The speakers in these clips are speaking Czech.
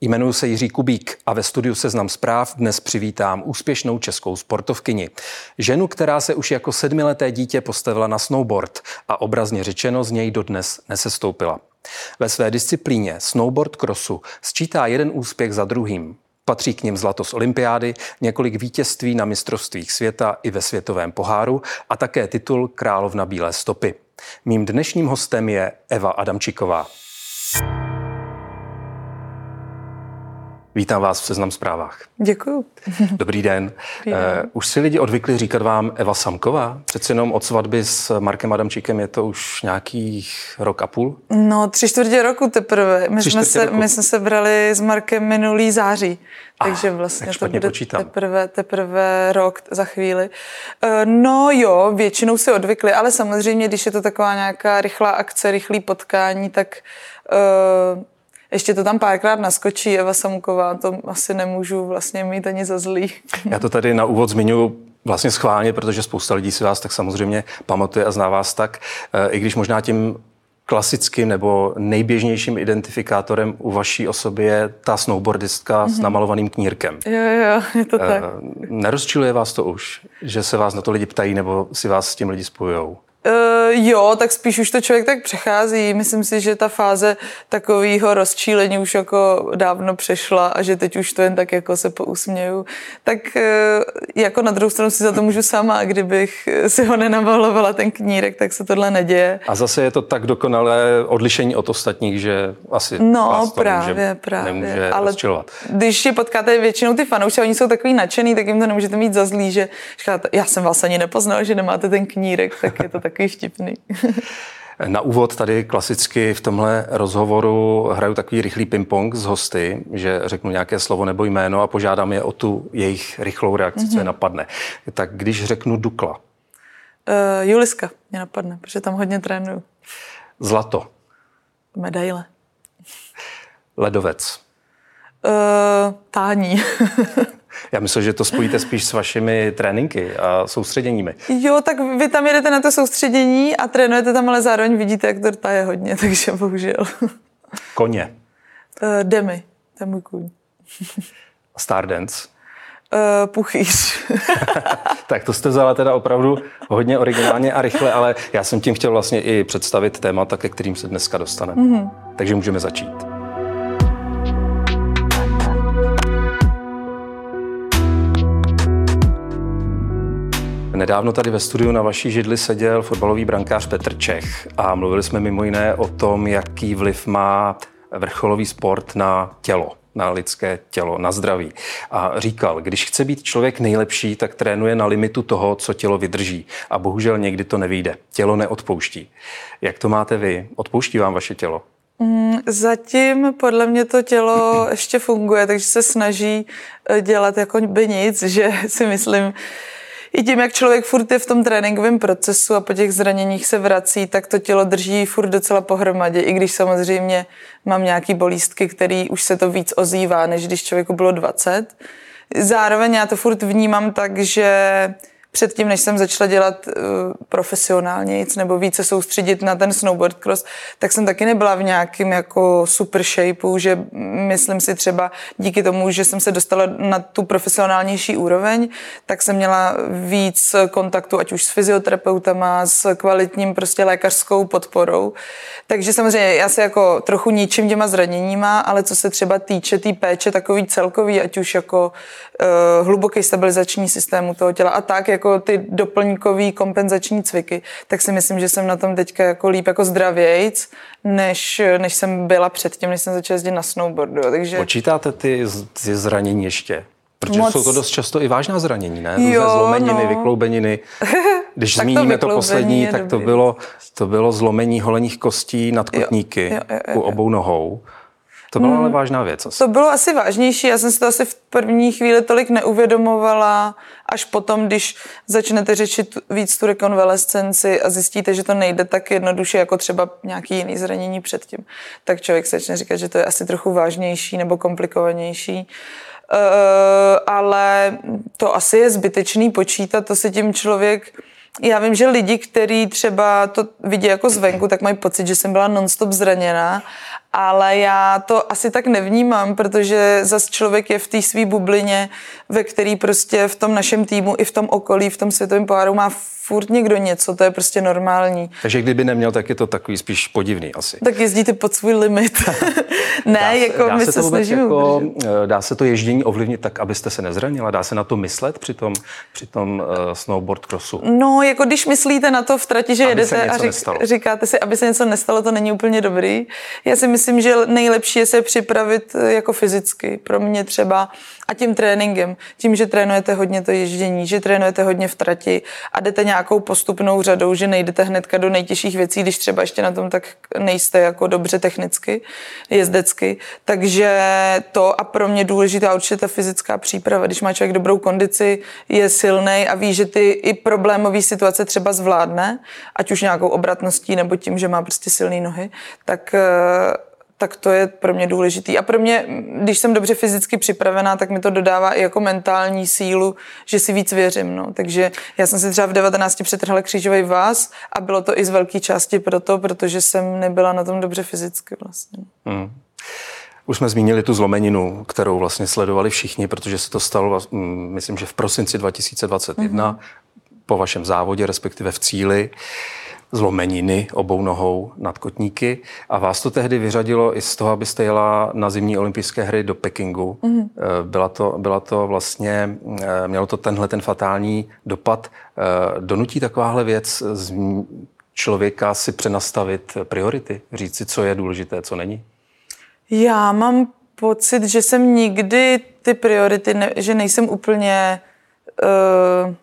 Jmenuji se Jiří Kubík a ve studiu Seznam zpráv dnes přivítám úspěšnou českou sportovkyni. Ženu, která se už jako sedmileté dítě postavila na snowboard a obrazně řečeno z něj dodnes nesestoupila. Ve své disciplíně snowboard crossu sčítá jeden úspěch za druhým. Patří k nim zlato z olympiády, několik vítězství na mistrovstvích světa i ve světovém poháru a také titul Královna bílé stopy. Mým dnešním hostem je Eva Adamčiková. Vítám vás v Seznam zprávách. Děkuju. Dobrý den. Dobrý den. Uh, už si lidi odvykli říkat vám Eva Samková? Přeci jenom od svatby s Markem Adamčíkem je to už nějakých rok a půl? No, tři čtvrtě roku teprve. My, tři jsme se, roku. my jsme se brali s Markem minulý září. Takže vlastně to bude teprve, teprve rok za chvíli. Uh, no jo, většinou si odvykli, ale samozřejmě, když je to taková nějaká rychlá akce, rychlý potkání, tak uh, ještě to tam párkrát naskočí Eva Samuková, to asi nemůžu vlastně mít ani za zlý. Já to tady na úvod zmiňuji vlastně schválně, protože spousta lidí si vás tak samozřejmě pamatuje a zná vás tak, eh, i když možná tím klasickým nebo nejběžnějším identifikátorem u vaší osoby je ta snowboardistka mm-hmm. s mhm. namalovaným knírkem. Jo, jo, je to tak. Eh, nerozčiluje vás to už, že se vás na to lidi ptají nebo si vás s tím lidi spojujou? Uh, jo, tak spíš už to člověk tak přechází. Myslím si, že ta fáze takového rozčílení už jako dávno přešla a že teď už to jen tak jako se pousměju. Tak uh, jako na druhou stranu si za to můžu sama, kdybych si ho nenavalovala ten knírek, tak se tohle neděje. A zase je to tak dokonalé odlišení od ostatních, že asi No vás to právě, nemůže, právě. Nemůže Ale rozčilovat. když je potkáte většinou ty fanoušci, oni jsou takový nadšený, tak jim to nemůžete mít za zlý, že říkáte, já jsem vás ani nepoznal, že nemáte ten knírek, tak je to tak takový vtipný. Na úvod tady klasicky v tomhle rozhovoru hraju takový rychlý ping-pong s hosty, že řeknu nějaké slovo nebo jméno a požádám je o tu jejich rychlou reakci, mm-hmm. co je mhm. napadne. Tak když řeknu Dukla. Uh, Juliska mě napadne, protože tam hodně trénuju. Zlato. Medaile. Ledovec. Uh, tání. Já myslím, že to spojíte spíš s vašimi tréninky a soustředěními. Jo, tak vy tam jedete na to soustředění a trénujete tam, ale zároveň vidíte, jak to je hodně, takže bohužel. Koně. Uh, Demi, to je můj kůň. Stardance. Uh, puchýř. tak to jste vzala teda opravdu hodně originálně a rychle, ale já jsem tím chtěl vlastně i představit témata, ke kterým se dneska dostaneme. Mm-hmm. Takže můžeme začít. Nedávno tady ve studiu na vaší židli seděl fotbalový brankář Petr Čech a mluvili jsme mimo jiné o tom, jaký vliv má vrcholový sport na tělo na lidské tělo, na zdraví. A říkal, když chce být člověk nejlepší, tak trénuje na limitu toho, co tělo vydrží. A bohužel někdy to nevyjde. Tělo neodpouští. Jak to máte vy? Odpouští vám vaše tělo? Mm, zatím podle mě to tělo ještě funguje, takže se snaží eh, dělat jako by nic, že si myslím, i tím, jak člověk furt je v tom tréninkovém procesu a po těch zraněních se vrací, tak to tělo drží furt docela pohromadě, i když samozřejmě mám nějaký bolístky, který už se to víc ozývá, než když člověku bylo 20. Zároveň já to furt vnímám tak, že předtím, než jsem začala dělat uh, profesionálně nic nebo více soustředit na ten snowboard cross, tak jsem taky nebyla v nějakém jako super shapeu, že myslím si třeba díky tomu, že jsem se dostala na tu profesionálnější úroveň, tak jsem měla víc kontaktu, ať už s fyzioterapeutama, s kvalitním prostě lékařskou podporou. Takže samozřejmě já se jako trochu ničím těma zraněníma, ale co se třeba týče té tý péče takový celkový, ať už jako uh, hluboký stabilizační systému toho těla a tak, jako ty doplňkový kompenzační cviky, tak si myslím, že jsem na tom teďka jako líp jako zdravějc, než, než jsem byla předtím, než jsem začala jezdit na snowboardu. Takže... Počítáte ty, ty zranění ještě? Protože Moc... jsou to dost často i vážná zranění, ne? Jo, zlomeniny, no. vykloubeniny. Když zmíníme to, to poslední, tak to bylo, to bylo zlomení holeních kostí nad kotníky jo, jo, jo, jo. u obou nohou. To byla hmm. ale vážná věc. Asi. To bylo asi vážnější, já jsem si to asi v první chvíli tolik neuvědomovala, až potom, když začnete řešit víc tu rekonvalescenci a zjistíte, že to nejde tak jednoduše jako třeba nějaký jiný zranění předtím, tak člověk se začne říkat, že to je asi trochu vážnější nebo komplikovanější. Uh, ale to asi je zbytečný počítat, to si tím člověk já vím, že lidi, kteří třeba to vidí jako zvenku, tak mají pocit, že jsem byla nonstop zraněná ale já to asi tak nevnímám, protože zas člověk je v té své bublině, ve který prostě v tom našem týmu i v tom okolí, v tom světovém poháru má furt někdo něco, to je prostě normální. Takže kdyby neměl, tak je to takový spíš podivný asi. Tak jezdíte pod svůj limit. ne, dá jako dá my se, se snažíme. Jako, eh, dá se to ježdění ovlivnit tak, abyste se nezranila? Dá se na to myslet při tom, při tom uh, snowboard crossu? No, jako když myslíte na to v trati, že aby jedete a řík, říkáte si, aby se něco nestalo, to není úplně dobrý. Já si myslím, že nejlepší je se připravit eh, jako fyzicky. Pro mě třeba a tím tréninkem, tím, že trénujete hodně to ježdění, že trénujete hodně v trati a jdete nějakou postupnou řadou, že nejdete hnedka do nejtěžších věcí, když třeba ještě na tom tak nejste jako dobře technicky, jezdecky. Takže to a pro mě důležitá určitě ta fyzická příprava. Když má člověk dobrou kondici, je silný a ví, že ty i problémové situace třeba zvládne, ať už nějakou obratností nebo tím, že má prostě silné nohy, tak eh, tak to je pro mě důležitý. A pro mě, když jsem dobře fyzicky připravená, tak mi to dodává i jako mentální sílu, že si víc věřím. No. Takže já jsem si třeba v 19 přetrhla křížový vás a bylo to i z velké části proto, protože jsem nebyla na tom dobře fyzicky vlastně. Hmm. Už jsme zmínili tu zlomeninu, kterou vlastně sledovali všichni, protože se to stalo, myslím, že v prosinci 2021 mm-hmm. po vašem závodě, respektive v cíli zlomeniny obou nohou nad kotníky a vás to tehdy vyřadilo i z toho, abyste jela na zimní olympijské hry do Pekingu. Mm-hmm. Byla, to, byla to vlastně, eh, mělo to tenhle ten fatální dopad. Eh, donutí takováhle věc z člověka si přenastavit priority, říct si, co je důležité, co není? Já mám pocit, že jsem nikdy ty priority, ne, že nejsem úplně uh,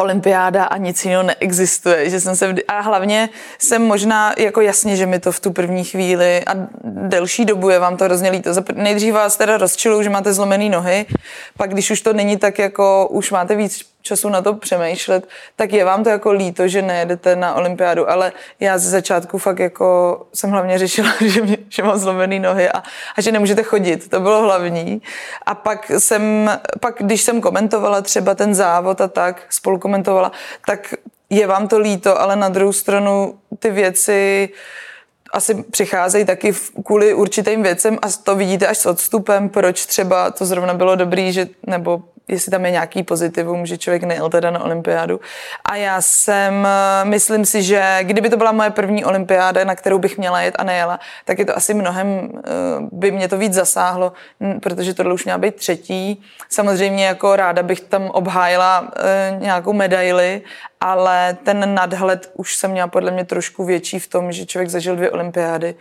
olympiáda a nic jiného neexistuje, že jsem se a hlavně jsem možná, jako jasně, že mi to v tu první chvíli a delší dobu je vám to hrozně líto. Nejdřív vás teda rozčilují, že máte zlomený nohy, pak když už to není tak jako, už máte víc času na to přemýšlet, tak je vám to jako líto, že nejedete na olympiádu, ale já ze začátku fakt jako jsem hlavně řešila, že, mě, že mám zlomený nohy a, a že nemůžete chodit, to bylo hlavní. A pak jsem, pak když jsem komentovala třeba ten závod a tak, spolu komentovala, tak je vám to líto, ale na druhou stranu ty věci asi přicházejí taky kvůli určitým věcem a to vidíte až s odstupem, proč třeba to zrovna bylo dobrý, že, nebo jestli tam je nějaký pozitivum, že člověk nejel teda na olympiádu. A já jsem, eh, myslím si, že kdyby to byla moje první olympiáda, na kterou bych měla jet a nejela, tak je to asi mnohem, eh, by mě to víc zasáhlo, protože tohle už měla být třetí. Samozřejmě jako ráda bych tam obhájila eh, nějakou medaili, ale ten nadhled už jsem měla podle mě trošku větší v tom, že člověk zažil dvě olympiády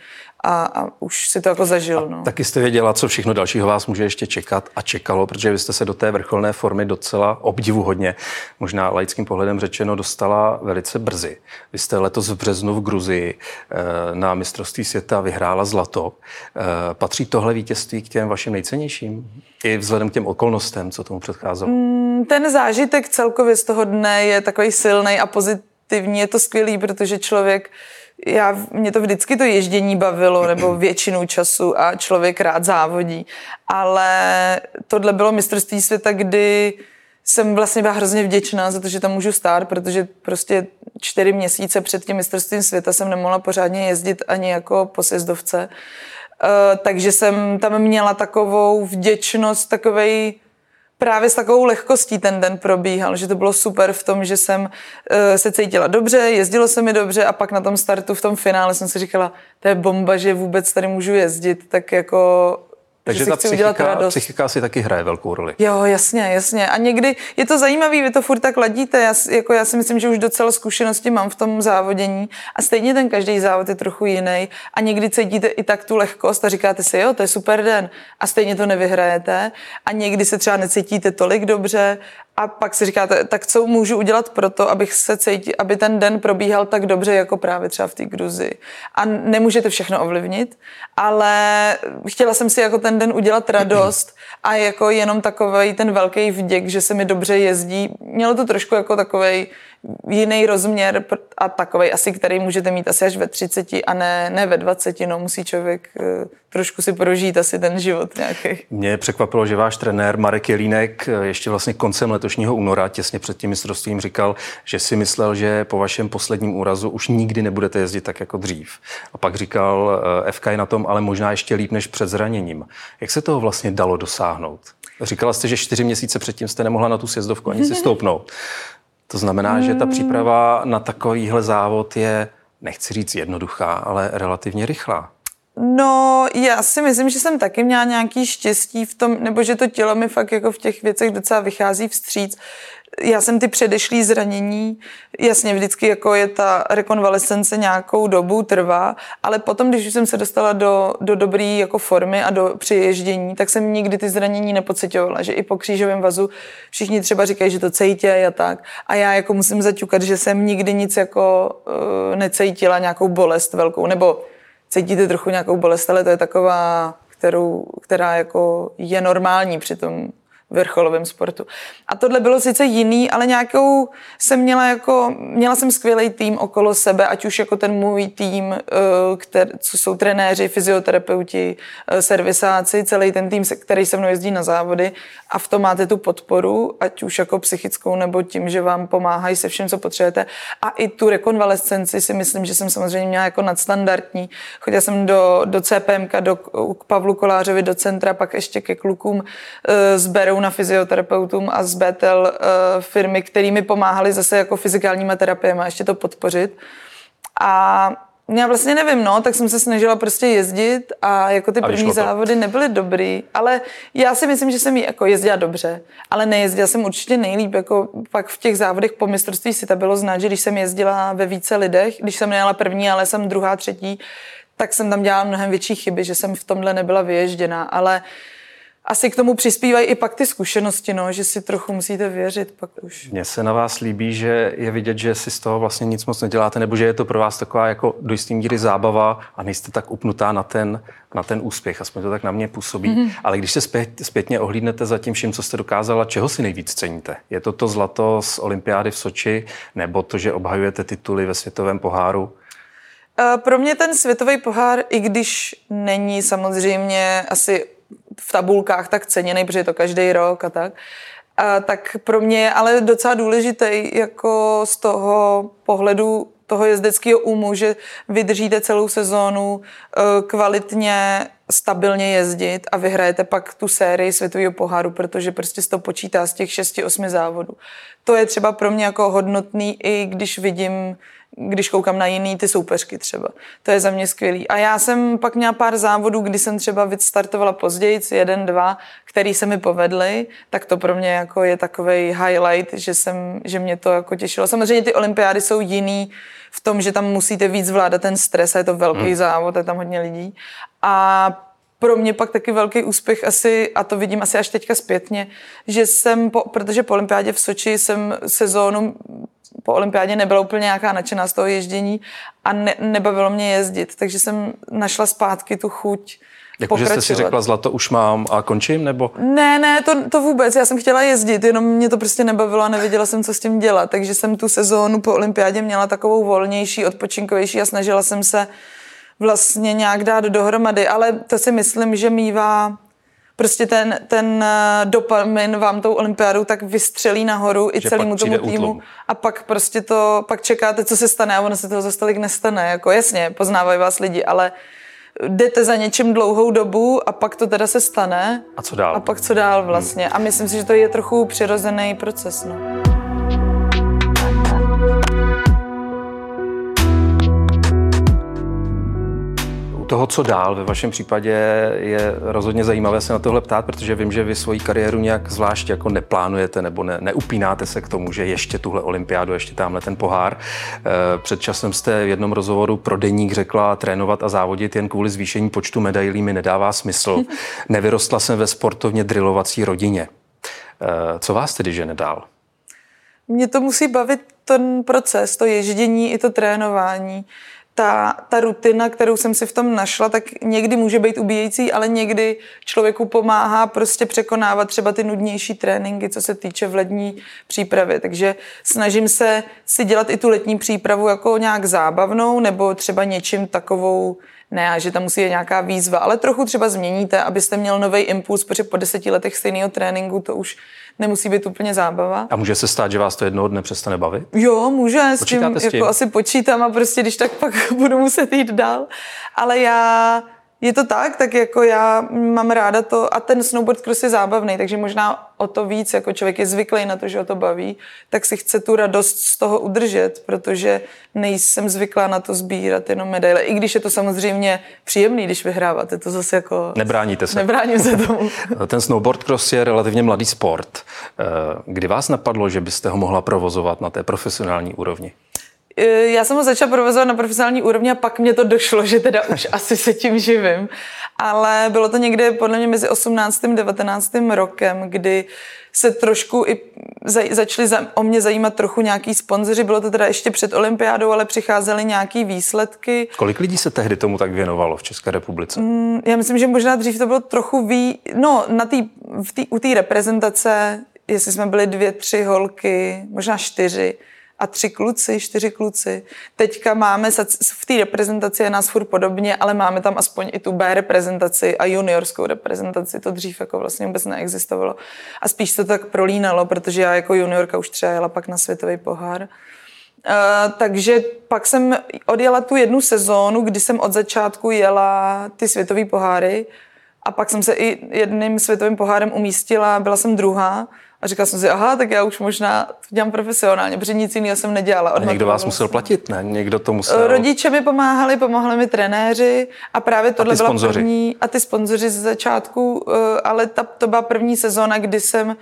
a, a už si to jako zažil. No. taky jste věděla, co všechno dalšího vás může ještě čekat a čekalo, protože vy jste se do té vrcholné formy docela obdivuhodně, možná laickým pohledem řečeno, dostala velice brzy. Vy jste letos v březnu v Gruzii eh, na mistrovství světa vyhrála zlato. Eh, patří tohle vítězství k těm vašim nejcennějším? I vzhledem k těm okolnostem, co tomu předcházelo? Mm, ten zážitek celkově z toho dne je takový silný a pozitivní. Je to skvělý, protože člověk já, mě to vždycky to ježdění bavilo, nebo většinu času a člověk rád závodí. Ale tohle bylo mistrovství světa, kdy jsem vlastně byla hrozně vděčná za to, že tam můžu stát, protože prostě čtyři měsíce před tím mistrovstvím světa jsem nemohla pořádně jezdit ani jako po sjezdovce. Uh, takže jsem tam měla takovou vděčnost, takovej právě s takovou lehkostí ten den probíhal, že to bylo super v tom, že jsem uh, se cítila dobře, jezdilo se mi dobře a pak na tom startu v tom finále jsem si říkala, to je bomba, že vůbec tady můžu jezdit, tak jako takže ta psychika, psychika si taky hraje velkou roli. Jo, jasně, jasně. A někdy je to zajímavé, vy to furt tak ladíte. Já, jako já si myslím, že už docela zkušenosti mám v tom závodění a stejně ten každý závod je trochu jiný. A někdy cítíte i tak tu lehkost a říkáte si, jo, to je super den. A stejně to nevyhrajete. A někdy se třeba necítíte tolik dobře A pak si říkáte, tak co můžu udělat pro to, abych se cítil, aby ten den probíhal tak dobře, jako právě třeba v té Gruzi. A nemůžete všechno ovlivnit, ale chtěla jsem si jako ten den udělat radost a jako jenom takový ten velký vděk, že se mi dobře jezdí. Mělo to trošku jako takový jiný rozměr a takový asi, který můžete mít asi až ve 30 a ne, ne ve 20, no musí člověk eh, trošku si prožít asi ten život nějaký. Mě překvapilo, že váš trenér Marek Jelínek eh, ještě vlastně koncem letošního února, těsně před tím mistrovstvím, říkal, že si myslel, že po vašem posledním úrazu už nikdy nebudete jezdit tak jako dřív. A pak říkal, eh, FK je na tom ale možná ještě líp než před zraněním. Jak se toho vlastně dalo dosáhnout? Říkala jste, že čtyři měsíce předtím jste nemohla na tu sjezdovku ani si stoupnout. To znamená, že ta hmm. příprava na takovýhle závod je, nechci říct jednoduchá, ale relativně rychlá. No, já si myslím, že jsem taky měla nějaký štěstí v tom, nebo že to tělo mi fakt jako v těch věcech docela vychází vstříc, já jsem ty předešlý zranění, jasně vždycky jako je ta rekonvalescence nějakou dobu trvá, ale potom, když jsem se dostala do, do dobré jako formy a do přiježdění, tak jsem nikdy ty zranění nepocitovala, že i po křížovém vazu všichni třeba říkají, že to cejtě a tak. A já jako musím zaťukat, že jsem nikdy nic jako uh, necejtila, nějakou bolest velkou, nebo cítíte trochu nějakou bolest, ale to je taková, kterou, která jako je normální při tom vrcholovém sportu. A tohle bylo sice jiný, ale nějakou jsem měla jako, měla jsem skvělý tým okolo sebe, ať už jako ten můj tým, eh, který, co jsou trenéři, fyzioterapeuti, eh, servisáci, celý ten tým, který se mnou jezdí na závody a v tom máte tu podporu, ať už jako psychickou nebo tím, že vám pomáhají se všem, co potřebujete. A i tu rekonvalescenci si myslím, že jsem samozřejmě měla jako nadstandardní. Chodila jsem do, do CPM, do, k Pavlu Kolářovi do centra, pak ještě ke klukům eh, z Berou na fyzioterapeutům a z Betel uh, firmy, které mi pomáhaly zase jako fyzikálníma terapiemi ještě to podpořit. A já vlastně nevím, no, tak jsem se snažila prostě jezdit a jako ty a první závody nebyly dobrý, ale já si myslím, že jsem jako jezdila dobře, ale nejezdila jsem určitě nejlíp, jako pak v těch závodech po mistrovství si to bylo znát, že když jsem jezdila ve více lidech, když jsem nejela první, ale jsem druhá, třetí, tak jsem tam dělala mnohem větší chyby, že jsem v tomhle nebyla vyježděná, ale uh, asi k tomu přispívají i pak ty zkušenosti, no, že si trochu musíte věřit pak už. Mně se na vás líbí, že je vidět, že si z toho vlastně nic moc neděláte, nebo že je to pro vás taková jako do jistý míry zábava a nejste tak upnutá na ten, na ten úspěch, aspoň to tak na mě působí. Mm-hmm. Ale když se zpět, zpětně ohlídnete za tím vším, co jste dokázala, čeho si nejvíc ceníte? Je to to zlato z olympiády v Soči, nebo to, že obhajujete tituly ve světovém poháru? Eh, pro mě ten světový pohár, i když není samozřejmě asi v tabulkách tak ceněný, protože je to každý rok a tak, a tak pro mě je ale docela důležitý jako z toho pohledu toho jezdeckého úmu, že vydržíte celou sezónu e, kvalitně, stabilně jezdit a vyhrajete pak tu sérii světového poháru, protože prostě se to počítá z těch 6-8 závodů. To je třeba pro mě jako hodnotný, i když vidím když koukám na jiný ty soupeřky třeba. To je za mě skvělý. A já jsem pak měla pár závodů, kdy jsem třeba vystartovala později, jeden, dva, který se mi povedly, tak to pro mě jako je takový highlight, že, jsem, že mě to jako těšilo. Samozřejmě ty olympiády jsou jiný v tom, že tam musíte víc zvládat ten stres a je to velký hmm. závod, je tam hodně lidí. A pro mě pak taky velký úspěch asi, a to vidím asi až teďka zpětně, že jsem, po, protože po olympiádě v Soči jsem sezónu po olympiádě nebyla úplně nějaká nadšená z toho ježdění a ne, nebavilo mě jezdit, takže jsem našla zpátky tu chuť jako, že jste si řekla, zlato už mám a končím, nebo? Ne, ne, to, to vůbec. Já jsem chtěla jezdit, jenom mě to prostě nebavilo a nevěděla jsem, co s tím dělat. Takže jsem tu sezónu po olympiádě měla takovou volnější, odpočinkovější a snažila jsem se vlastně nějak dát dohromady. Ale to si myslím, že mývá prostě ten, ten eh, dopamin vám tou olympiádou tak vystřelí nahoru i celému tomu týmu útlom. a pak prostě to, pak čekáte, co se stane a ono se toho za stolik nestane. Jako jasně, poznávají vás lidi, ale jdete za něčím dlouhou dobu a pak to teda se stane. A co dál? A pak co dál vlastně. A myslím si, že to je trochu přirozený proces. No. Toho, co dál ve vašem případě je rozhodně zajímavé se na tohle ptát, protože vím, že vy svoji kariéru nějak zvlášť jako neplánujete nebo ne, neupínáte se k tomu, že ještě tuhle olympiádu, ještě tamhle ten pohár. Eh, před časem jste v jednom rozhovoru pro deník řekla, trénovat a závodit jen kvůli zvýšení počtu medailí mi nedává smysl. Nevyrostla jsem ve sportovně drilovací rodině. Co vás tedy žene dál? Mě to musí bavit ten proces, to ježdění i to trénování ta, ta rutina, kterou jsem si v tom našla, tak někdy může být ubíjející, ale někdy člověku pomáhá prostě překonávat třeba ty nudnější tréninky, co se týče v lední přípravy. Takže snažím se si dělat i tu letní přípravu jako nějak zábavnou nebo třeba něčím takovou ne, že tam musí být nějaká výzva, ale trochu třeba změníte, abyste měl nový impuls, protože po deseti letech stejného tréninku to už nemusí být úplně zábava. A může se stát, že vás to jednoho dne přestane bavit? Jo, může, s tím, s tím, jako asi počítám a prostě když tak pak budu muset jít dál. Ale já je to tak, tak jako já mám ráda to a ten snowboard cross je zábavný, takže možná o to víc, jako člověk je zvyklý na to, že o to baví, tak si chce tu radost z toho udržet, protože nejsem zvyklá na to sbírat jenom medaile. I když je to samozřejmě příjemný, když vyhráváte, to zase jako... Nebráníte se. Nebráním se tomu. Ten snowboard cross je relativně mladý sport. Eh, kdy vás napadlo, že byste ho mohla provozovat na té profesionální úrovni? Eh, já jsem ho začala provozovat na profesionální úrovni a pak mě to došlo, že teda už asi se tím živím. Ale bylo to někde podle mě mezi 18. a 19. rokem, kdy se trošku i začali o mě zajímat trochu nějaký sponzoři. Bylo to teda ještě před olympiádou, ale přicházely nějaký výsledky. Kolik lidí se tehdy tomu tak věnovalo v České republice? Mm, já myslím, že možná dřív to bylo trochu ví... No, na tý, v tý, u té reprezentace, jestli jsme byli dvě, tři holky, možná čtyři, a tři kluci, čtyři kluci. Teďka máme, v té reprezentaci je nás furt podobně, ale máme tam aspoň i tu B reprezentaci a juniorskou reprezentaci. To dřív jako vlastně vůbec neexistovalo. A spíš to tak prolínalo, protože já jako juniorka už třeba jela pak na světový pohár. Uh, takže pak jsem odjela tu jednu sezónu, kdy jsem od začátku jela ty světové poháry a pak jsem se i jedným světovým pohárem umístila, byla jsem druhá a říkala jsem si, aha, tak já už možná to dělám profesionálně, protože nic jiného jsem nedělala. Od a někdo vás musel platit, ne? Někdo to musel... Rodiče mi pomáhali, pomohli mi trenéři a právě tohle a byla první... A ty sponzoři ze začátku, eh, ale ta, to byla první sezóna, kdy jsem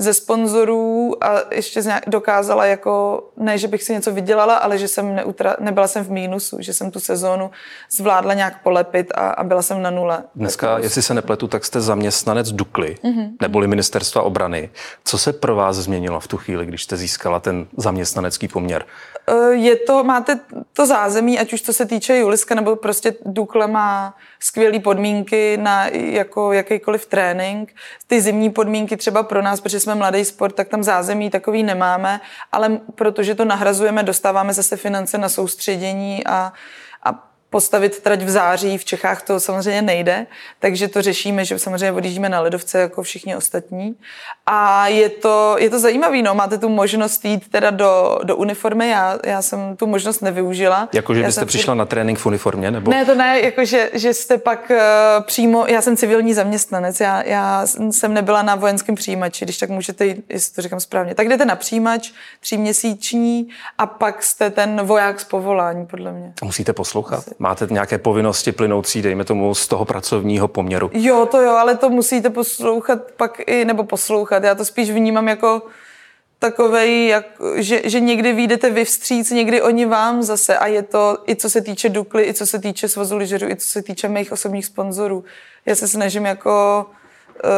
ze sponzorů a ještě dokázala jako, ne, že bych si něco vydělala, ale že jsem neutra, nebyla jsem v mínusu, že jsem tu sezónu zvládla nějak polepit a, a byla jsem na nule. Dneska, tak jestli se nepletu, tak jste zaměstnanec Dukly, mm-hmm. neboli ministerstva obrany. Co se pro vás změnilo v tu chvíli, když jste získala ten zaměstnanecký poměr? Eh, je to, máte to zázemí, ať už to se týče Juliska, nebo prostě Dukle má skvělé podmínky na jako jakýkoliv trénink. Ty zimní podmínky třeba pro nás, protože jsme mladý sport, tak tam zázemí takový nemáme, ale protože to nahrazujeme, dostáváme zase finance na soustředění a, a postavit trať v září, v Čechách to samozřejmě nejde, takže to řešíme, že samozřejmě odjíždíme na ledovce jako všichni ostatní. A je to, je to zajímavé, no, máte tu možnost jít teda do, do uniformy, já, já jsem tu možnost nevyužila. Jako, že já byste přišla na trénink v uniformě? Nebo? Ne, to ne, jako, že, že jste pak uh, přímo, já jsem civilní zaměstnanec, já, já jsem nebyla na vojenském přijímači, když tak můžete jít, jestli to říkám správně, tak jdete na přijímač, tříměsíční a pak jste ten voják z povolání, podle mě. Musíte poslouchat? Asi máte nějaké povinnosti plynoucí, dejme tomu, z toho pracovního poměru. Jo, to jo, ale to musíte poslouchat pak i, nebo poslouchat. Já to spíš vnímám jako takovej, jak, že, že někdy vyjdete vy vstříc, někdy oni vám zase a je to i co se týče Dukly, i co se týče Svazu lyžerů, i co se týče mých osobních sponzorů. Já se snažím jako uh,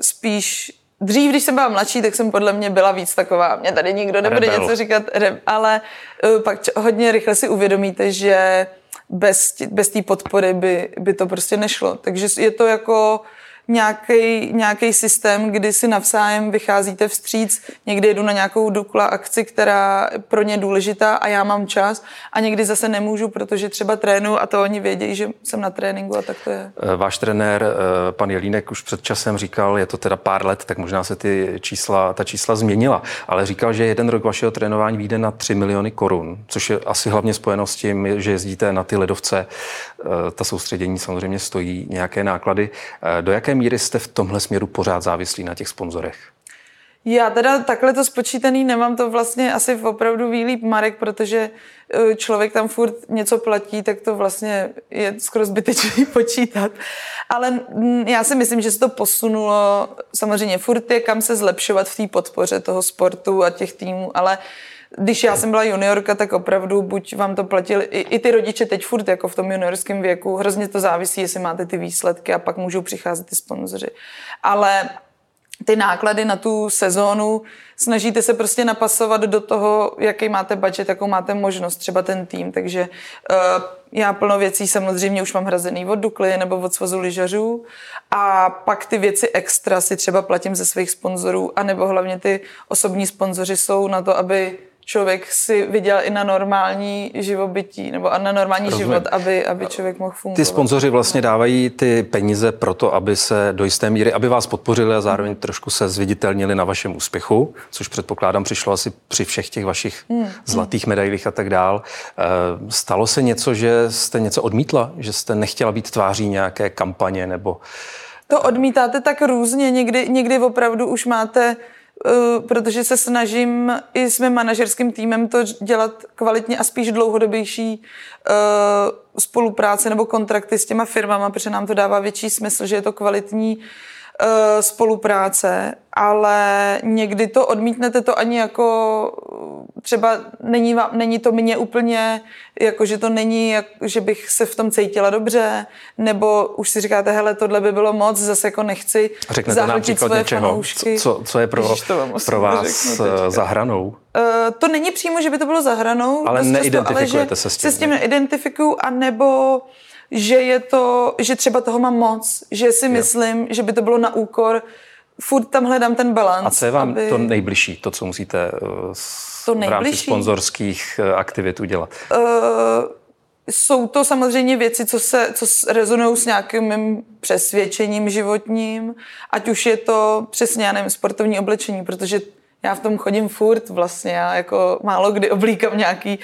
spíš Dřív, když jsem byla mladší, tak jsem podle mě byla víc taková, mě tady nikdo nebude Rebel. něco říkat, ale uh, pak hodně rychle si uvědomíte, že bez, bez té podpory by, by to prostě nešlo. Takže je to jako nějaký systém, kdy si navzájem vycházíte vstříc. Někdy jedu na nějakou Dukla akci, která pro ně důležitá a já mám čas a někdy zase nemůžu, protože třeba trénu a to oni vědějí, že jsem na tréninku a tak to je. Eh, váš trenér, eh, pan Jelínek, už před časem říkal, je to teda pár let, tak možná se ty čísla, ta čísla změnila, ale říkal, že jeden rok vašeho trénování vyjde na 3 miliony korun, což je asi hlavně spojeno s tím, že jezdíte na ty ledovce. Eh, ta soustředění samozřejmě stojí nějaké náklady. Do jaké míry jste v tomhle směru pořád závislí na těch sponzorech? Já teda takhle to spočítaný nemám, to vlastně asi v opravdu výlíp Marek, protože e, člověk tam furt něco platí, tak to vlastně je skoro zbytečný počítat. Ale já si myslím, že se to posunulo, samozřejmě furt je kam se zlepšovat v té podpoře toho sportu a těch týmů, ale když já jsem byla juniorka, tak opravdu buď vám to platili, i, i ty rodiče teď furt jako v tom juniorském věku, hrozně to závisí, jestli máte ty výsledky a pak můžou přicházet ty sponzoři. Ale ty náklady na tu sezónu, snažíte se prostě napasovat do toho, jaký máte budget, jakou máte možnost, třeba ten tým. Takže uh, já plno věcí samozřejmě už mám hrazený od Dukly nebo od svazu lyžařů a pak ty věci extra si třeba platím ze svých sponzorů, anebo hlavně ty osobní sponzoři jsou na to, aby člověk si viděl i na normální živobytí nebo na normální Rozumím. život, aby, aby člověk mohl fungovat. Ty sponzoři vlastně dávají ty peníze pro to, aby se do jisté míry, aby vás podpořili a zároveň hmm. trošku se zviditelnili na vašem úspěchu, což předpokládám přišlo asi při všech těch vašich hmm. zlatých medailích a tak dál. Eh, stalo se něco, že jste něco odmítla, že jste nechtěla být tváří nějaké kampaně nebo... To odmítáte tak různě, někdy, někdy opravdu už máte protože se snažím i s mým manažerským týmem to dělat kvalitně a spíš dlouhodobější eh, spolupráce nebo kontrakty s těma firmama, protože nám to dává větší smysl, že je to kvalitní Eh, spolupráce, ale někdy to odmítnete to ani jako třeba není, vám, není to mě úplně, jako že to není, jak, že bych se v tom cítila dobře, nebo už si říkáte, hele, tohle by bylo moc, zase jako nechci Řeknete nám příklad něčeho, co, co je pro, Ježiš, pro vás eh, za hranou? Uh, to není přímo, že by to bylo za hranou. Ale neidentifikujete často, ale se s tím. Se s tím neidentifikuju, anebo že je to, že třeba toho mám moc, že si myslím, že by to bylo na úkor furt tam hledám ten balans. A co je vám aby... to nejbližší, to, co musíte uh, to v rámci sponzorských uh, aktivit udělat? Uh, jsou to samozřejmě věci, co, se, co rezonují s nějakým mým přesvědčením životním, ať už je to přesně, já nevím, sportovní oblečení, protože já v tom chodím furt vlastně, já jako málo kdy oblíkám nějaký,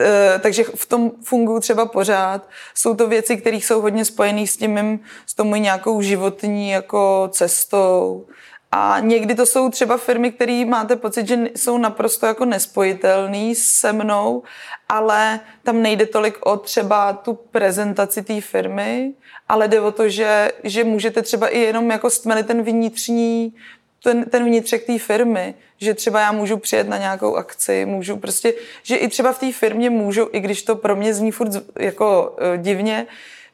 e, takže v tom funguji třeba pořád. Jsou to věci, které jsou hodně spojené s tím mým, s tou nějakou životní jako cestou. A někdy to jsou třeba firmy, které máte pocit, že jsou naprosto jako nespojitelný se mnou, ale tam nejde tolik o třeba tu prezentaci té firmy, ale jde o to, že, že můžete třeba i jenom jako stmelit ten vnitřní ten, ten vnitřek té firmy, že třeba já můžu přijet na nějakou akci, můžu prostě, že i třeba v té firmě můžu, i když to pro mě zní furt jako uh, divně,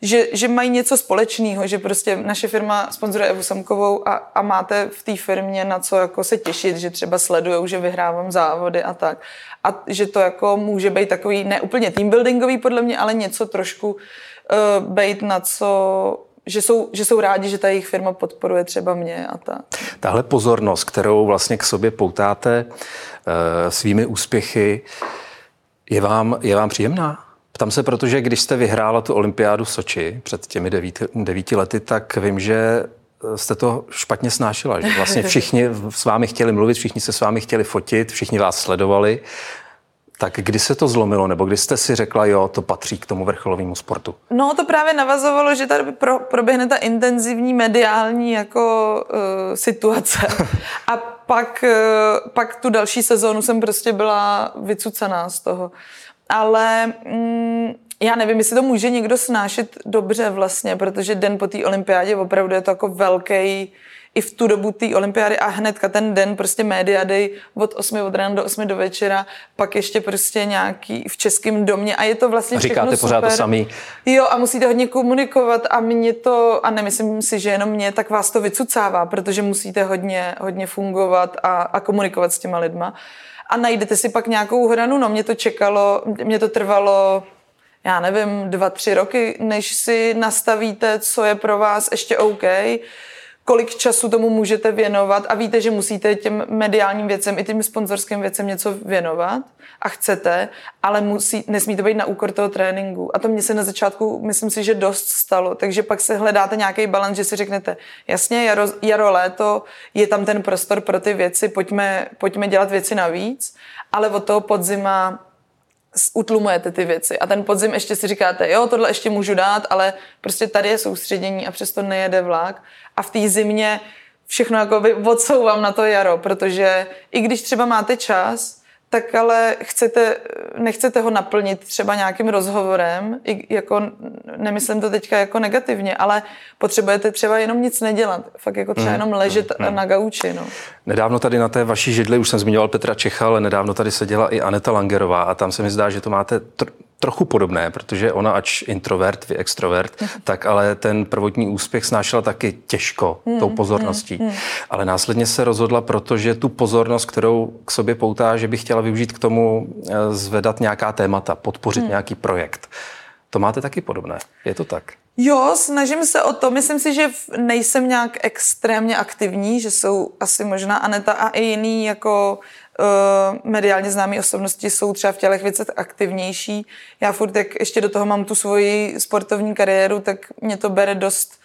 že, že mají něco společného, že prostě naše firma sponzoruje Evu Samkovou a, a máte v té firmě na co jako se těšit, že třeba sledujou, že vyhrávám závody a tak. A že to jako může být takový, ne úplně teambuildingový podle mě, ale něco trošku uh, být na co že jsou, že jsou rádi, že ta jejich firma podporuje třeba mě a tak. Tahle pozornost, kterou vlastně k sobě poutáte e, svými úspěchy, je vám, je vám příjemná? Ptám se, protože když jste vyhrála tu olympiádu v Soči před těmi devíti, devíti lety, tak vím, že jste to špatně snášela, že vlastně všichni s vámi chtěli mluvit, všichni se s vámi chtěli fotit, všichni vás sledovali tak kdy se to zlomilo, nebo kdy jste si řekla, jo, to patří k tomu vrcholovému sportu? No, to právě navazovalo, že tady pro, proběhne ta intenzivní mediální jako uh, situace. A pak, uh, pak tu další sezónu jsem prostě byla vycucaná z toho. Ale mm, já nevím, jestli to může někdo snášet dobře vlastně, protože den po té olympiádě opravdu je to jako velký i v tu dobu té olympiády a hnedka ten den prostě média dej od 8 od rána do 8 do večera, pak ještě prostě nějaký v českém domě a je to vlastně všechno Říkáte pořád super. to samý. Jo a musíte hodně komunikovat a mě to, a nemyslím si, že jenom mě, tak vás to vycucává, protože musíte hodně, hodně fungovat a, a komunikovat s těma lidma. A najdete si pak nějakou hranu, no mě to čekalo, mě to trvalo já nevím, dva, tři roky, než si nastavíte, co je pro vás ještě OK kolik času tomu můžete věnovat a víte, že musíte těm mediálním věcem i tím sponzorským věcem něco věnovat a chcete, ale musí, nesmí to být na úkor toho tréninku. A to mě se na začátku, myslím si, že dost stalo. Takže pak se hledáte nějaký balans, že si řeknete, jasně, jaro, jaro, léto, je tam ten prostor pro ty věci, pojďme, pojďme dělat věci navíc, ale od toho podzima utlumujete ty věci. A ten podzim ještě si říkáte, jo, tohle ještě můžu dát, ale prostě tady je soustředění a přesto nejede vlak. A v té zimě všechno jako odsouvám na to jaro, protože i když třeba máte čas, tak ale chcete, nechcete ho naplnit třeba nějakým rozhovorem, i jako, nemyslím to teďka jako negativně, ale potřebujete třeba jenom nic nedělat, fakt jako třeba mm, jenom ležet mm, mm. na gauči. No. Nedávno tady na té vaší židli, už jsem zmiňoval Petra Čecha, ale nedávno tady seděla i Aneta Langerová a tam se mi zdá, že to máte tr- trochu podobné, protože ona, ač introvert, vy extrovert, mm. tak ale ten prvotní úspěch snášela taky těžko mm. tou pozorností. Mm. Ale následně se rozhodla, protože tu pozornost, kterou k sobě poutá, že by chtěla využít k tomu eh, zvedat nějaká témata, podpořit mm. nějaký projekt. To máte taky podobné. Je to tak? Jo, snažím se o to. Myslím si, že nejsem nějak extrémně aktivní, že jsou asi možná Aneta a i jiný jako uh, mediálně známé osobnosti jsou třeba v těchto věcech aktivnější. Já furt, jak ještě do toho mám tu svoji sportovní kariéru, tak mě to bere dost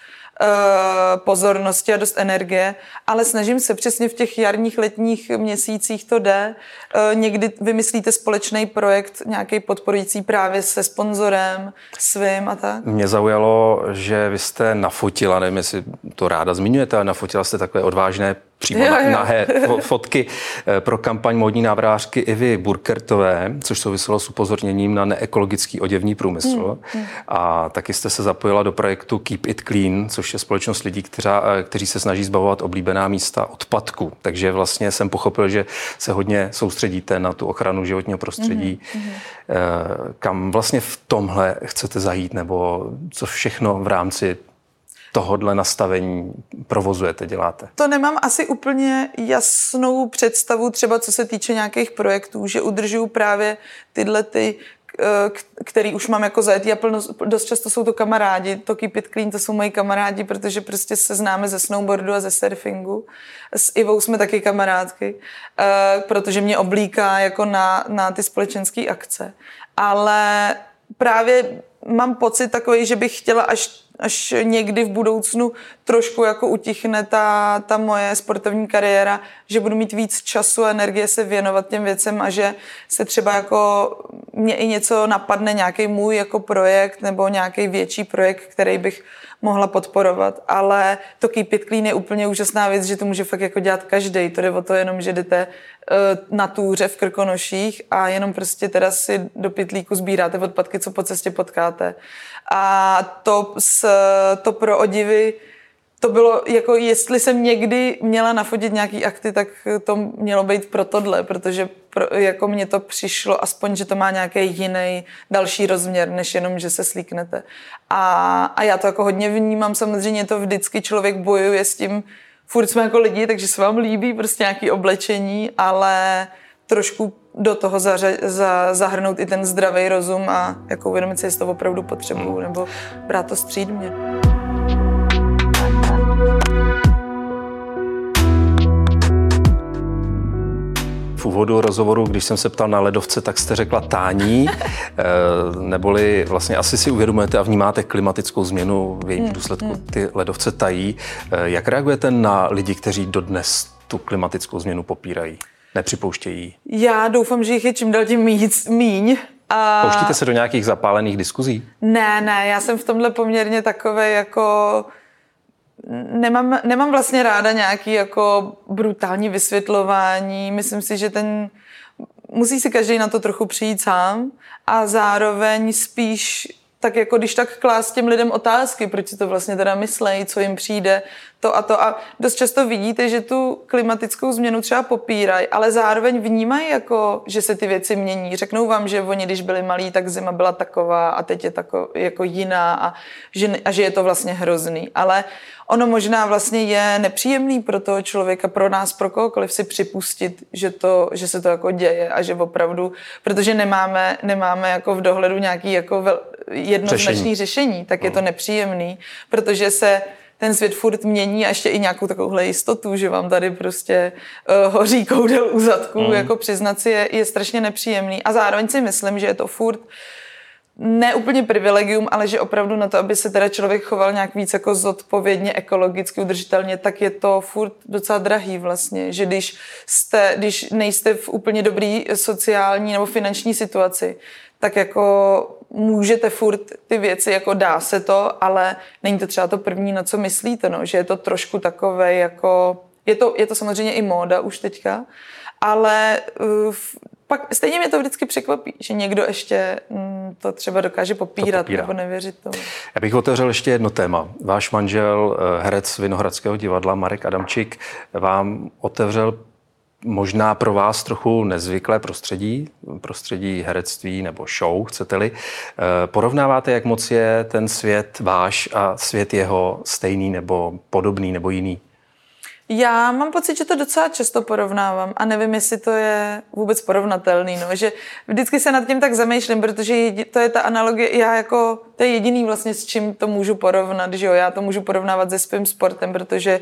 pozornosti a dost energie, ale snažím se přesně v těch jarních, letních měsících to jde. Eh, někdy vymyslíte společný projekt, nějaký podporující právě se sponzorem svým a tak? Mě zaujalo, že vy jste nafotila, nevím, jestli to ráda zmiňujete, ale nafotila jste takové odvážné přímo jo, jo. nahé fotky eh, pro kampaň modní návrářky Ivy Burkertové, což souviselo s upozorněním na neekologický oděvní průmysl. Hmm, hmm. A taky jste se zapojila do projektu Keep It Clean, což je společnost lidí, která, eh, kteří se snaží zbavovat oblíbená místa odpadku. Takže vlastně jsem pochopil, že se hodně soustředíte na tu ochranu životního prostředí. Hmm. Kam vlastně v tomhle chcete zajít, nebo co všechno v rámci tohodle nastavení provozujete, děláte? To nemám asi úplně jasnou představu, třeba co se týče nějakých projektů, že udržuju právě tyhle ty eh, který už mám jako zajetý a plno, dost často jsou to kamarádi, to Keep It Clean, to jsou moji kamarádi, protože prostě se známe ze snowboardu a ze surfingu. S Ivou jsme taky kamarádky, eh, protože mě oblíká jako na, na ty společenské akce. Ale právě mám pocit takový, že bych chtěla až až někdy v budoucnu trošku jako utichne ta, ta moje sportovní kariéra, že budu mít víc času a energie se věnovat těm věcem a že se třeba jako mě i něco napadne, nějaký můj jako projekt nebo nějaký větší projekt, který bych mohla podporovat. Ale to Keep It Clean je úplně úžasná věc, že to může fakt jako dělat každý. To jde o to jenom, že jdete eh, na túře v Krkonoších a jenom prostě teda si do pitlíku sbíráte odpadky, co po cestě potkáte. A to, s, to pro odivy to bylo jako, jestli jsem někdy měla nafotit nějaký akty, tak to mělo být pro tohle, protože pro, jako mně to přišlo aspoň, že to má nějaký jiný další rozměr, než jenom, že se slíknete. A, a já to jako hodně vnímám, samozřejmě to vždycky člověk bojuje s tím, furt jsme jako lidi, takže se vám líbí prostě nějaké oblečení, ale trošku do toho zaře, za, zahrnout i ten zdravý rozum a jako uvědomit si, jestli to opravdu potřebuju, hmm. nebo brát to střídmě. V úvodu rozhovoru, když jsem se ptal na ledovce, tak jste řekla tání, eh, neboli vlastně asi si uvědomujete a vnímáte klimatickou změnu, v jejím hmm, důsledku hmm. ty ledovce tají. Eh, jak reagujete na lidi, kteří dodnes tu klimatickou změnu popírají? nepřipouštějí? Já doufám, že jich je čím dál tím míň. míň. A... Pouštíte se do nějakých zapálených diskuzí? Ne, ne, já jsem v tomhle poměrně takové jako... Nemám, nemám vlastně ráda nějaký jako brutální vysvětlování. Myslím si, že ten... Musí si každý na to trochu přijít sám a zároveň spíš tak jako když tak klást těm lidem otázky, proč si to vlastně teda myslejí, co jim přijde, to a to. A dost často vidíte, že tu klimatickou změnu třeba popírají, ale zároveň vnímají, jako, že se ty věci mění. Řeknou vám, že oni, když byli malí, tak zima byla taková a teď je tako, jako jiná a že, a že je to vlastně hrozný. Ale ono možná vlastně je nepříjemný pro toho člověka, pro nás, pro kohokoliv si připustit, že, to, že se to jako děje a že opravdu, protože nemáme, nemáme jako v dohledu nějaký jako vel, jednoznačný řešení, řešení tak je to hmm. nepříjemný, protože se ten svět furt mění a ještě i nějakou takovouhle jistotu, že vám tady prostě uh, hoří koudel u zadku, mm. jako přiznat si je, je strašně nepříjemný. A zároveň si myslím, že je to furt ne úplně privilegium, ale že opravdu na to, aby se teda člověk choval nějak víc jako zodpovědně, ekologicky, udržitelně, tak je to furt docela drahý vlastně, že když, jste, když nejste v úplně dobrý sociální nebo finanční situaci, tak jako můžete furt ty věci, jako dá se to, ale není to třeba to první, na co myslíte, no, že je to trošku takové jako, je to, je to samozřejmě i móda už teďka, ale uh, pak stejně mě to vždycky překvapí, že někdo ještě mm, to třeba dokáže popírat to nebo nevěřit tomu. Já bych otevřel ještě jedno téma. Váš manžel, eh, herec Vinohradského divadla Marek Adamčík, vám otevřel možná pro vás trochu nezvyklé prostředí, prostředí herectví nebo show, chcete-li. Eh, porovnáváte, jak moc je ten svět váš a svět jeho stejný nebo podobný nebo jiný? Já mám pocit, že to docela často porovnávám a nevím, jestli to je vůbec porovnatelný, no, že vždycky se nad tím tak zamýšlím, protože to je ta analogie, já jako, to je jediný vlastně, s čím to můžu porovnat, že jo, já to můžu porovnávat se svým sportem, protože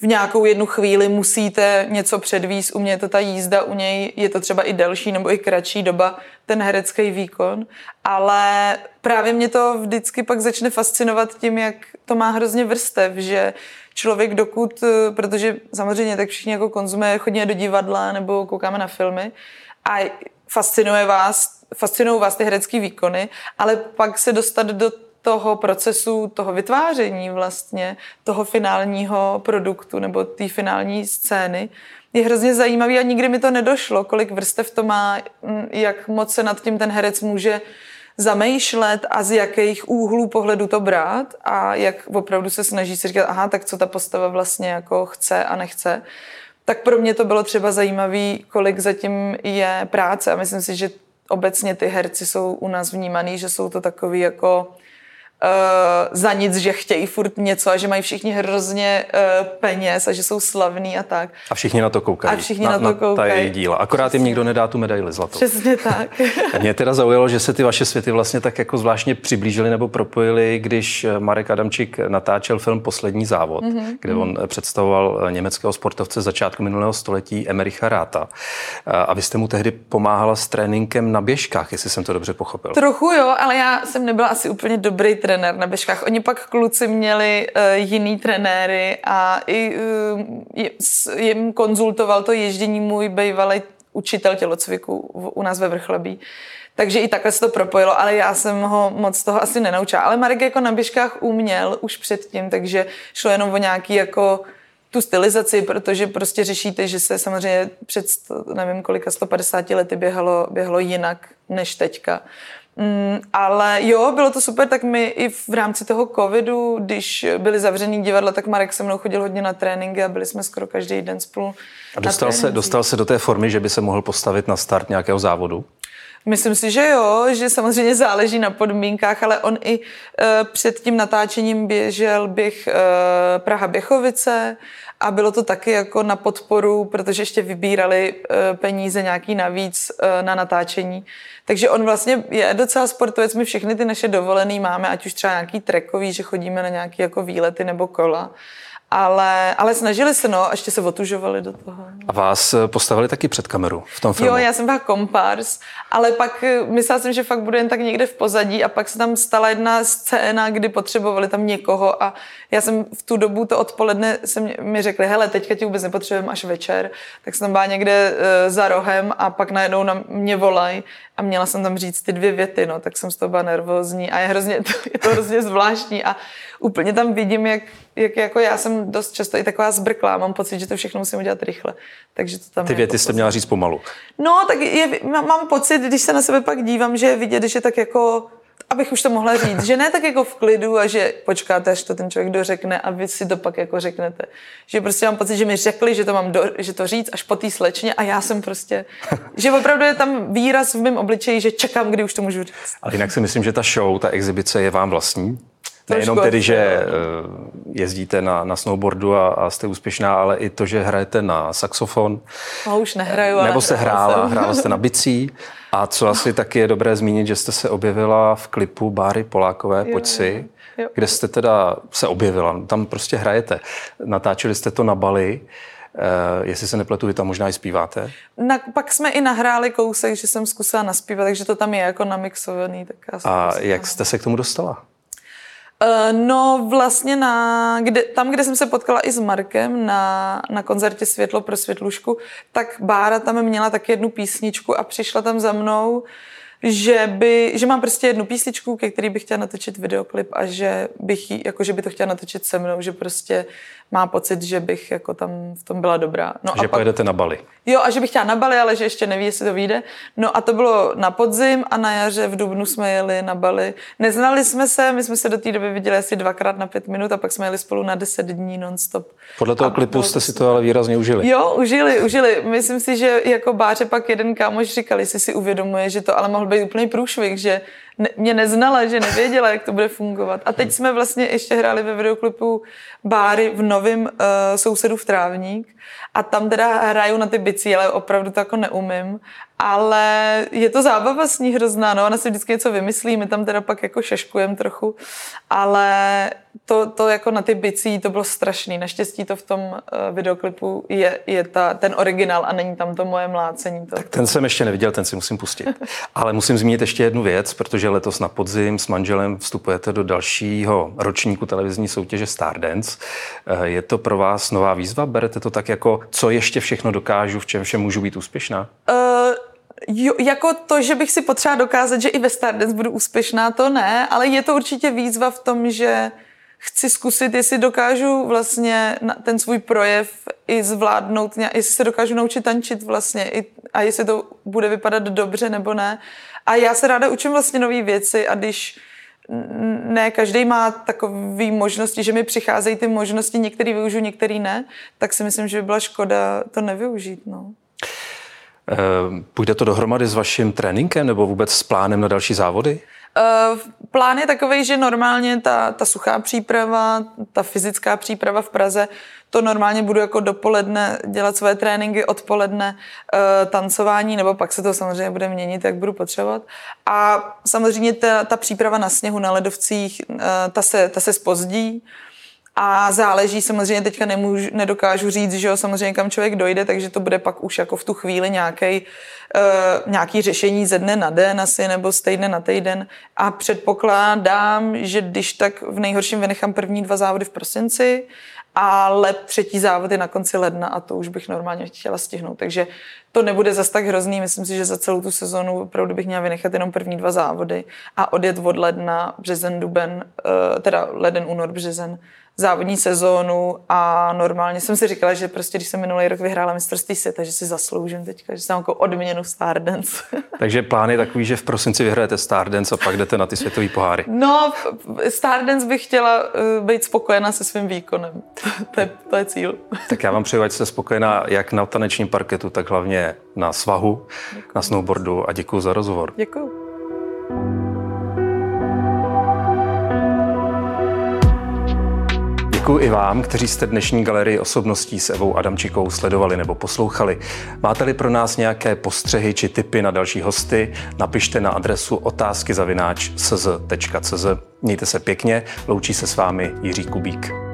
v nějakou jednu chvíli musíte něco předvíst, u mě je to ta jízda, u něj je to třeba i delší nebo i kratší doba, ten herecký výkon, ale právě mě to vždycky pak začne fascinovat tím, jak to má hrozně vrstev, že člověk dokud, protože samozřejmě tak všichni jako konzumuje, chodíme do divadla nebo koukáme na filmy a fascinuje vás, fascinují vás ty herecké výkony, ale pak se dostat do toho procesu, toho vytváření vlastně, toho finálního produktu nebo té finální scény, je hrozně zajímavý a nikdy mi to nedošlo, kolik vrstev to má, jak moc se nad tím ten herec může zamýšlet a z jakých úhlů pohledu to brát a jak opravdu se snaží si říkat, aha, tak co ta postava vlastně jako chce a nechce. Tak pro mě to bylo třeba zajímavý, kolik zatím je práce a myslím si, že obecně ty herci jsou u nás vnímaný, že jsou to takový jako uh, za nic, že chtějí furt něco a že mají všichni hrozně uh, peněz a že jsou slavní a tak. A všichni na to koukají. A všichni na, na to koukají. Na ta její díla. Akorát Přesně. jim nikdo nedá tu medaili zlatou. Přesně tak. Mě teda zaujalo, že se ty vaše světy vlastně tak jako zvláštně přiblížily nebo propojily, když Marek Adamčík natáčel film Poslední závod, mm-hmm. kde on představoval německého sportovce začátku minulého století Emericha Ráta. A vy jste mu tehdy pomáhala s tréninkem na běžkách, jestli jsem to dobře pochopil. Trochu jo, ale já jsem nebyla asi úplně dobrý trenér na běžkách. Oni pak kluci měli uh, jiný trenéry a i uh, jim konzultoval to ježdění můj bývalý učitel tělocviku v, u nás ve Vrchlebí. Takže i takhle se to propojilo, ale já jsem ho moc toho asi nenaučila. Ale Marek jako na běžkách uměl už předtím, takže šlo jenom o nějaký jako tu stylizaci, protože prostě řešíte, že se samozřejmě před, nevím kolika, 150 lety běhalo, běhalo jinak než teďka. Mm, ale jo, bylo to super, tak my i v rámci toho covidu, když byly zavřený divadla, tak Marek se mnou chodil hodně na tréninky a byli jsme skoro každý den spolu A dostal, se, dostal se do té formy, že by se mohl postavit na start nějakého závodu? Myslím si, že jo, že samozřejmě záleží na podmínkách, ale on i uh, před tím natáčením běžel běh uh, Praha Běchovice a bylo to taky jako na podporu, protože ještě vybírali uh, peníze nějaký navíc uh, na natáčení. Takže on vlastně je docela sportovec, my všechny ty naše dovolený máme, ať už třeba nějaký trekový, že chodíme na nějaké jako výlety nebo kola. Ale, ale snažili se, no, a ještě se otužovali do toho. A vás eh, postavili taky před kameru v tom filmu? Jo, já jsem byla kompars, ale pak eh, myslela jsem, že fakt bude jen tak někde v pozadí a pak se tam stala jedna scéna, kdy potřebovali tam někoho a já jsem v tu dobu, to odpoledne, jsem, mi řekli, hele, teďka ti vůbec nepotřebujeme až večer, tak jsem tam byla někde uh, za rohem a pak najednou na mě volají a měla jsem tam říct ty dvě věty, no, tak jsem z toho byla nervózní a je, hrozně, to, je to hrozně zvláštní a úplně tam vidím, jak, jak jako já jsem dost často i taková zbrklá, mám pocit, že to všechno musím udělat rychle. Takže to tam Ty věty jako jste měla říct pomalu. No, tak je, mám pocit, když se na sebe pak dívám, že je vidět, že tak jako abych už to mohla říct, že ne tak jako v klidu a že počkáte, až to ten člověk dořekne a vy si to pak jako řeknete. Že prostě mám pocit, že mi řekli, že to mám do, že to říct až po té slečně a já jsem prostě, že opravdu je tam výraz v mém obličeji, že čekám, kdy už to můžu říct. Ale jinak si myslím, že ta show, ta exibice je vám vlastní. Nejenom tedy, že eh, jezdíte na, na snowboardu a, a jste úspěšná, ale i to, že hrajete na saxofon. No, už nehraju, Nebo jste hrála, hrála jste na bicí. A co asi taky je dobré zmínit, že jste se objevila v klipu Báry Polákové, Pojď si, jo. kde jste teda se objevila. Tam prostě hrajete. Natáčeli jste to na Bali. Uh, jestli se nepletu, vy tam možná i zpíváte? Na, pak jsme i nahráli kousek, že jsem zkusila naspívat, takže to tam je jako namixovaný. Tak A jak jste se k tomu dostala? Uh, no vlastně na, kde, tam, kde jsem se potkala i s Markem na, na koncertě Světlo pro světlušku, tak Bára tam měla tak jednu písničku a přišla tam za mnou že, by, že mám prostě jednu písničku, ke který bych chtěla natočit videoklip a že bych jí, jako že by to chtěla natočit se mnou, že prostě má pocit, že bych jako tam v tom byla dobrá. No že a pojedete pak, na Bali. Jo, a že bych chtěla na Bali, ale že ještě neví, jestli to vyjde. No a to bylo na podzim a na jaře v Dubnu jsme jeli na Bali. Neznali jsme se, my jsme se do té doby viděli asi dvakrát na pět minut a pak jsme jeli spolu na deset dní nonstop. Podle toho a klipu jste si to ale výrazně užili. Jo, užili, užili. Myslím si, že jako báře pak jeden kámoš říkal, jestli si uvědomuje, že to ale mohl být úplný průšvih, že ne, mě neznala, že nevěděla, jak to bude fungovat. A teď jsme vlastně ještě hráli ve videoklipu Báry v novém uh, sousedu v Trávník a tam teda hraju na ty bicí, ale opravdu to jako neumím. Ale je to zábava s ní hrozná, no, ona si vždycky něco vymyslí, my tam teda pak jako šeškujeme trochu, ale to, to jako na ty bicí, to bylo strašný. Naštěstí to v tom uh, videoklipu je, je ta, ten originál a není tam to moje mlácení. To, tak ten jsem ještě neviděl, ten si musím pustit. Ale musím zmínit ještě jednu věc, protože letos na podzim s manželem vstupujete do dalšího ročníku televizní soutěže Stardance. Uh, je to pro vás nová výzva? Berete to tak jako, co ještě všechno dokážu, v čem všem můžu být úspěšná? Uh, Jo, jako to, že bych si potřeba dokázat, že i ve Stardance budu úspěšná, to ne, ale je to určitě výzva v tom, že chci zkusit, jestli dokážu vlastně ten svůj projev i zvládnout, jestli se dokážu naučit tančit vlastně a jestli to bude vypadat dobře nebo ne. A já se ráda učím vlastně nové věci a když ne každý má takové možnosti, že mi přicházejí ty možnosti, některý využiju, některý ne, tak si myslím, že by byla škoda to nevyužít. No. Ehm, půjde to dohromady s vaším tréninkem nebo vůbec s plánem na další závody? Uh, plán je takový, že normálně ta, ta suchá příprava, ta fyzická příprava v Praze, to normálně budu jako dopoledne dělat své tréninky, odpoledne uh, tancování, nebo pak se to samozřejmě bude měnit, jak budu potřebovat. A samozřejmě ta, ta příprava na sněhu, na ledovcích, ta, se, ta se spozdí. A záleží samozřejmě, teďka nemůžu, nedokážu říct, že jo, samozřejmě kam člověk dojde, takže to bude pak už jako v tu chvíli nějaký, uh, nějaký řešení ze dne na den asi, nebo z týdne na týden. A předpokládám, že když tak v nejhorším vynechám první dva závody v prosinci, ale třetí závod je na konci ledna a to už bych normálně chtěla stihnout. Takže to nebude zas tak hrozný. Myslím si, že za celou tu sezonu opravdu bych měla vynechat jenom první dva závody a odjet od ledna, březen, duben, uh, teda leden, únor, březen závodní sezónu a normálně jsem si říkala, že prostě, když jsem minulý rok vyhrála mistrovství světa, že si zasloužím teďka, že jsem jako odměnu Stardance. Takže plán je takový, že v prosinci vyhrajete Stardance a pak jdete na ty světové poháry. No, Stardance bych chtěla uh, být spokojená se svým výkonem. to, je, to je cíl. tak já vám přeju, ať jste spokojená jak na tanečním parketu, tak hlavně na svahu, děkuji. na snowboardu a děkuji za rozhovor. Děkuji. Děkuji i vám, kteří jste dnešní galerii osobností s Evou Adamčikou sledovali nebo poslouchali. Máte-li pro nás nějaké postřehy či tipy na další hosty, napište na adresu otázky Mějte se pěkně, loučí se s vámi Jiří Kubík.